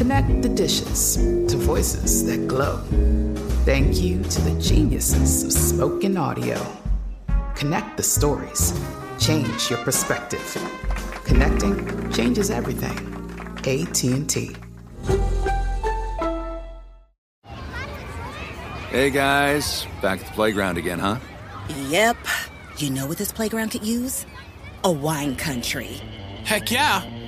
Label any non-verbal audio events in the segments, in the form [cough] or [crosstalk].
Connect the dishes to voices that glow. Thank you to the geniuses of spoken audio. Connect the stories. Change your perspective. Connecting changes everything. AT&T. Hey guys, back at the playground again, huh? Yep. You know what this playground could use? A wine country. Heck yeah,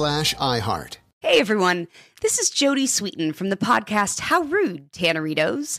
iHeart. Hey everyone, this is Jodie Sweetin from the podcast How Rude, Tanneritos.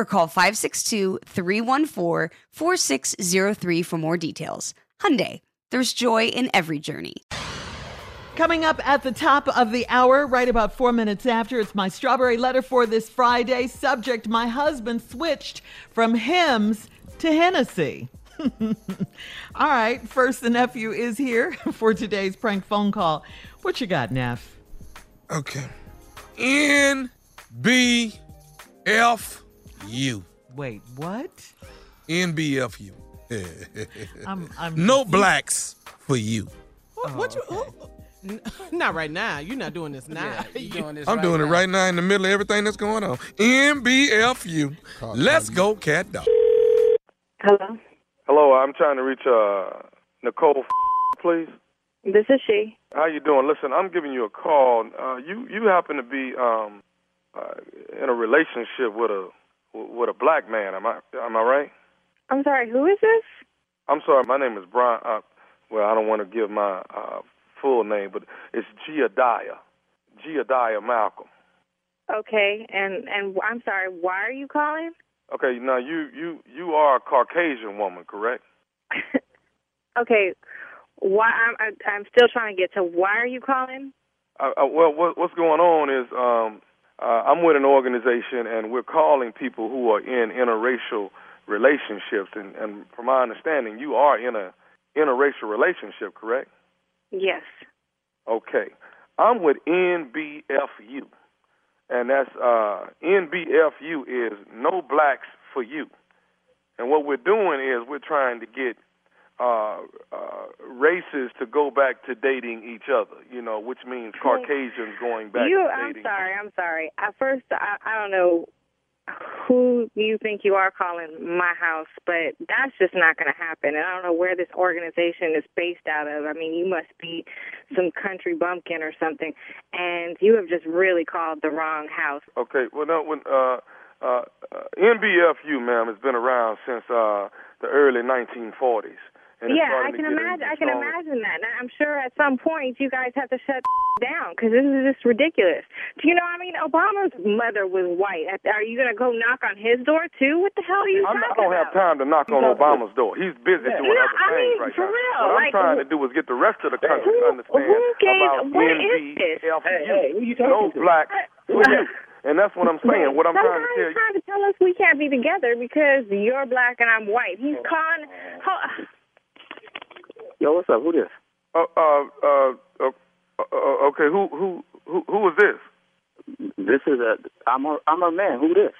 or call 562-314-4603 for more details. Hyundai, there's joy in every journey. Coming up at the top of the hour, right about four minutes after, it's my strawberry letter for this Friday. Subject My husband switched from hymns to Hennessy. [laughs] All right, first, the nephew is here [laughs] for today's prank phone call. What you got, Neff? Okay. N B F U. Wait, what? N B F U. [laughs] I'm, I'm No blacks for you. What, what you? who- N- not right now. You're not doing this now. You're doing this. I'm right doing it right now in the middle of everything that's going on. N B F U. Let's go, cat dog. Hello, Hello, I'm trying to reach uh, Nicole, please. this is she. How you doing? Listen, I'm giving you a call. Uh, you you happen to be um, uh, in a relationship with a with a black man. Am I am I right? I'm sorry, who is this? I'm sorry. My name is Brian. Uh, well, I don't want to give my uh, full name, but it's Giadiah. Giadiah Malcolm. Okay, and and I'm sorry, why are you calling? Okay, now you you you are a Caucasian woman, correct? [laughs] Okay, why I'm I, I'm still trying to get to why are you calling? Uh, uh, well, what, what's going on is um, uh, I'm with an organization, and we're calling people who are in interracial relationships. And, and from my understanding, you are in a interracial relationship, correct? Yes. Okay. I'm with NBFU, and that's uh, NBFU is No Blacks for You. And what we're doing is we're trying to get uh, uh, races to go back to dating each other, you know, which means Caucasians going back you to I'm sorry, I'm sorry. At first I I don't know who you think you are calling my house, but that's just not going to happen. And I don't know where this organization is based out of. I mean, you must be some country bumpkin or something, and you have just really called the wrong house. Okay, well, no, when uh, uh, uh, NBFU, ma'am, has been around since uh, the early 1940s. And yeah, I can imagine. I can imagine that. And I'm sure at some point you guys have to shut [laughs] down because this is just ridiculous. Do you know? I mean, Obama's mother was white. Are you going to go knock on his door too? What the hell are you I'm, I don't have time to knock on Obama's door. He's busy Yeah. doing No, other I things mean, right for now. real, What I'm like, trying to do is get the rest of the country to understand who gave- about what is this? NBFU. Hey, hey, who you talking no to? black for you. And that's what I'm saying. What I'm trying to Somebody's tell you. trying to tell us we can't be together because you're black and I'm white. He's oh. calling. Yo, what's up? Who this? Uh, uh, uh, uh, uh, okay, who, who, who, who is this? This is a. I'm a. I'm a man. Who this?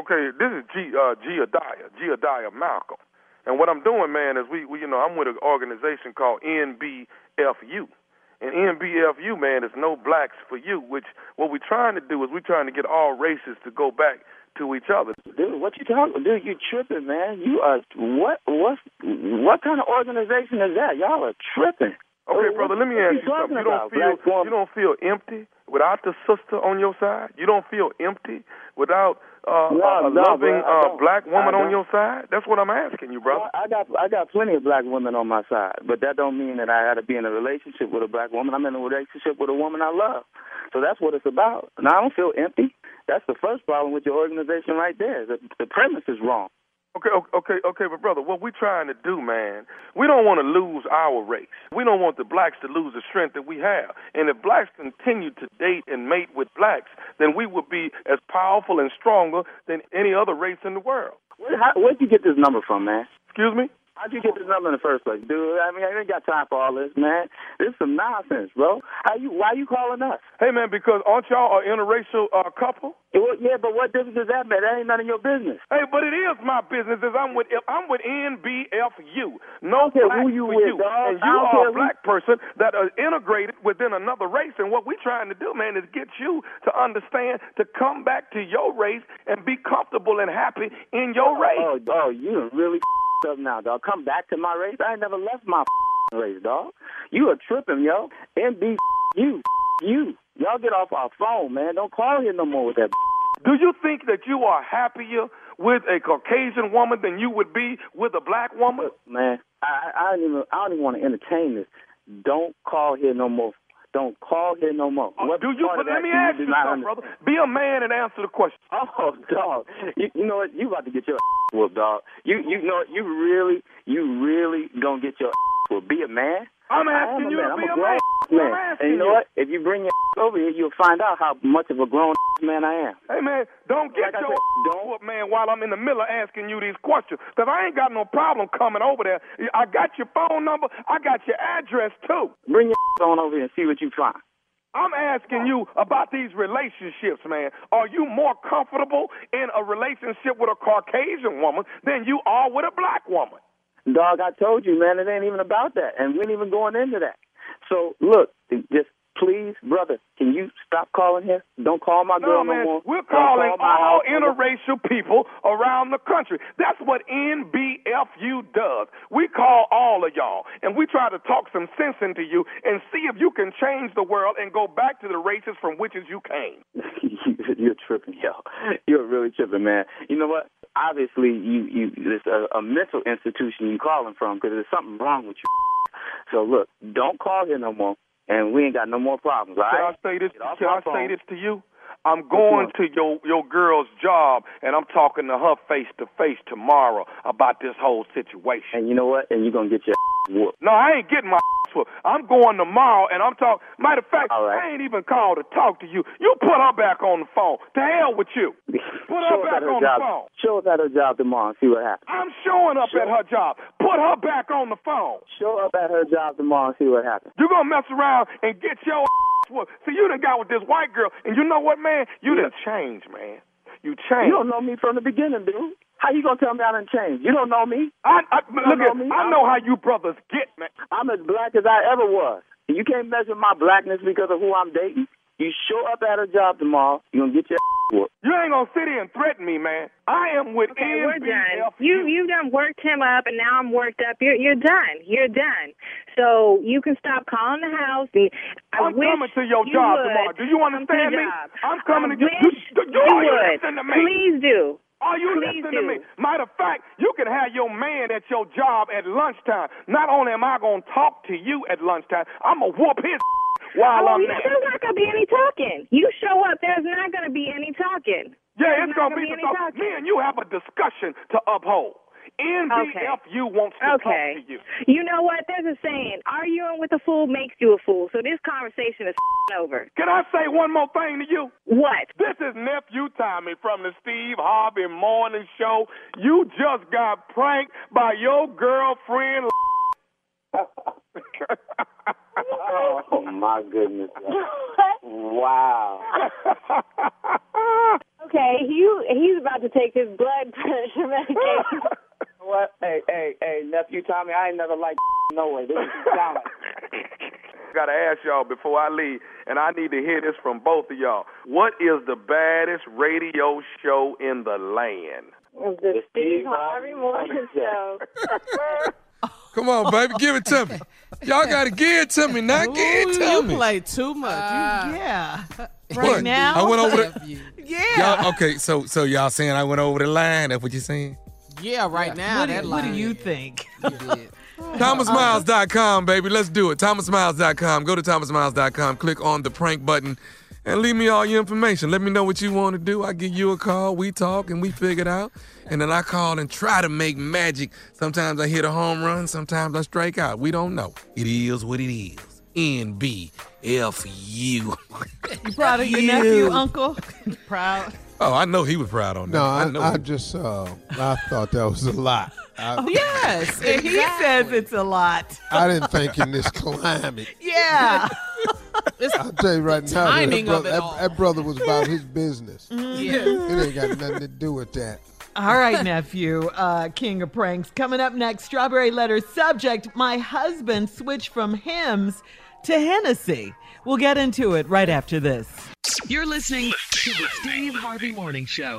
Okay, this is G, uh, Giadiah, Giadiah Malcolm. And what I'm doing, man, is we, we, you know, I'm with an organization called NBFU. And NBFU, man, is no blacks for you, which what we're trying to do is we're trying to get all races to go back to each other. Dude, what you talking? Dude, you tripping, man? You are what? What? What kind of organization is that? Y'all are tripping. Okay, brother, let me ask you something. You don't feel you don't feel empty without the sister on your side? You don't feel empty without uh, No, a, a no, loving uh, black woman on your side? That's what I'm asking you, brother. I got I got plenty of black women on my side, but that don't mean that I got to be in a relationship with a black woman. I'm in a relationship with a woman I love, so that's what it's about. And I don't feel empty. That's the first problem with your organization right there. The, the premise is wrong. Okay, okay, okay, okay, but brother, what we're trying to do, man, we don't want to lose our race. We don't want the blacks to lose the strength that we have. And if blacks continue to date and mate with blacks, then we would be as powerful and stronger than any other race in the world. Where, how, where'd you get this number from, man? Excuse me? How'd you get this number in the first place, dude? I mean, I ain't got time for all this, man. This is some nonsense, bro. How you? Why you calling us? Hey, man, because aren't y'all an interracial uh, couple? Yeah, well, yeah, but what difference does that make? That ain't none of your business. Hey, but it is my business. Is I'm with I'm with NBFU. No black who you for with, you, dog. and you are a who- black person that are integrated within another race. And what we're trying to do, man, is get you to understand to come back to your race and be comfortable and happy in your race. Oh, oh, you done really up now, dog. Come back to my race. I ain't never left my [laughs] race, dog. You are tripping, yo. MB, [laughs] you, [laughs] you. Y'all get off our phone, man. Don't call here no more with that. Do you think that you are happier with a Caucasian woman than you would be with a black woman? man. I, I don't even, I don't even want to entertain this. Don't call here no more. Don't call here no more. Uh, what Do you? But let me ask you something, brother. Be a man and answer the question. [laughs] Oh, dog. You, you know what? You about to get your ass [laughs] whooped, dog. You you know what? You really you really gonna get your [laughs] whooped. Be a man. I'm asking a you man. to I'm be a a grown man. man. I'm asking and you know what? If you bring your [laughs] over here, you'll find out how much of a grown [laughs] man I am. Hey man, don't get Like your said, [laughs] don't- whoop, man, while I'm in the middle of asking you these questions. Because I ain't got no problem coming over there. I got your phone number. I got your address too. Bring your on over here and see what you find. I'm asking you about these relationships, man. Are you more comfortable in a relationship with a Caucasian woman than you are with a black woman? Dog, I told you, man, it ain't even about that, and we ain't even going into that. So look, just please, brother, can you stop calling here? Don't call my girl No, man, more. we're calling call all interracial people around the country. That's what NBFU does. We call all of y'all, and we try to talk some sense into you and see if you can change the world and go back to the races from which you came. [laughs] You're tripping, yo. You're really tripping, man. You know what? Obviously, you you it's a, a mental institution you calling from because there's something wrong with you. So look, don't call here no more, and we ain't got no more problems. All Can? I say this? Can I phone. say this to you? I'm going to your your girl's job, and I'm talking to her face to face tomorrow about this whole situation. And you know what? And you're gonna get your whooped. No, I ain't getting my I'm going tomorrow, and I'm talking. Matter of fact, right. I ain't even called to talk to you. You put her back on the phone. To hell with you. Put her back her on the phone. Show us at her job tomorrow and see what happens. I'm showing up at her job. Put her back on the phone. Show up at her job tomorrow and see what happens. You're gonna mess around and get your ass whooped. See, you done got with this white girl, and you know what, man? You done changed, man. You changed. You don't know me from the beginning, dude. How you gonna tell me I done changed? You don't know me. I, I, You look don't at, know me. I know how you brothers get, man. I'm as black as I ever was. You can't measure my blackness because of who I'm dating. You show up at a job tomorrow, you're gonna get your [laughs] whooped. You ain't gonna sit here and threaten me, man. I am with Okay, we're done. You you done worked him up, and now I'm worked up. You're you're done. You're done. So you can stop calling the house. And I I'm wish coming to your you job would tomorrow. Do you understand me? I'm coming I to you. wish You, you, you are you would. listening to me? Please do. Are you Please listening to me? Matter of fact, you can have your man at your job at lunchtime. Not only am I going to talk to you at lunchtime, I'm going to whoop his [laughs] while oh, I'm yeah, there. there's not gonna be any talking. You show up. There's not gonna be any talking. Yeah, There's it's going to be any because talking. me and you have a discussion to uphold. NBFU wants to Okay. talk to you. You know what? There's a saying: arguing with a fool makes you a fool. So this conversation is over. Can I say one more thing to you? What? This is nephew Tommy from the Steve Harvey Morning Show. You just got pranked by your girlfriend. [laughs] Oh my goodness. wow. [laughs] Okay, you he's about to take his blood pressure medication. [laughs] What? Hey, hey, hey, nephew Tommy, I ain't never liked [laughs] no way. This is sound [laughs] Gotta ask y'all before I leave, and I need to hear this from both of y'all. What is the baddest radio show in the land? the Steve Harvey Morning Show. [laughs] Come on, baby, give it to me. Y'all gotta give it to me, not give it to you me. play too much. Uh, yeah. What? Right now. I went over the. Yeah. Y'all, okay, so so y'all saying I went over the line? That's what you're saying? Yeah, right now What, that do, what do you think? [laughs] ThomasMiles.com, baby. Let's do it. ThomasMiles.com. Go to ThomasMiles.com. Click on the prank button and leave me all your information. Let me know what you want to do. I give you a call. We talk and we figure it out. And then I call and try to make magic. Sometimes I hit a home run. Sometimes I strike out. We don't know. It is what it is. N-B-F-U. [laughs] You proud of your nephew, Uncle? [laughs] proud. Oh, I know he was proud on that. No, I, know I, just uh, I thought that was a lot. I, Oh, yes. [laughs] And he says it's a lot. I didn't think in this climate. [laughs] Yeah. [laughs] I'll tell you right now, that, timing brother, that, that brother was about his business. Yeah. It ain't got nothing to do with that. All right, nephew, uh, king of pranks. Coming up next, strawberry letter subject: My husband switched from hymns to Hennessy. We'll get into it right after this. You're listening to the Steve Harvey Morning Show.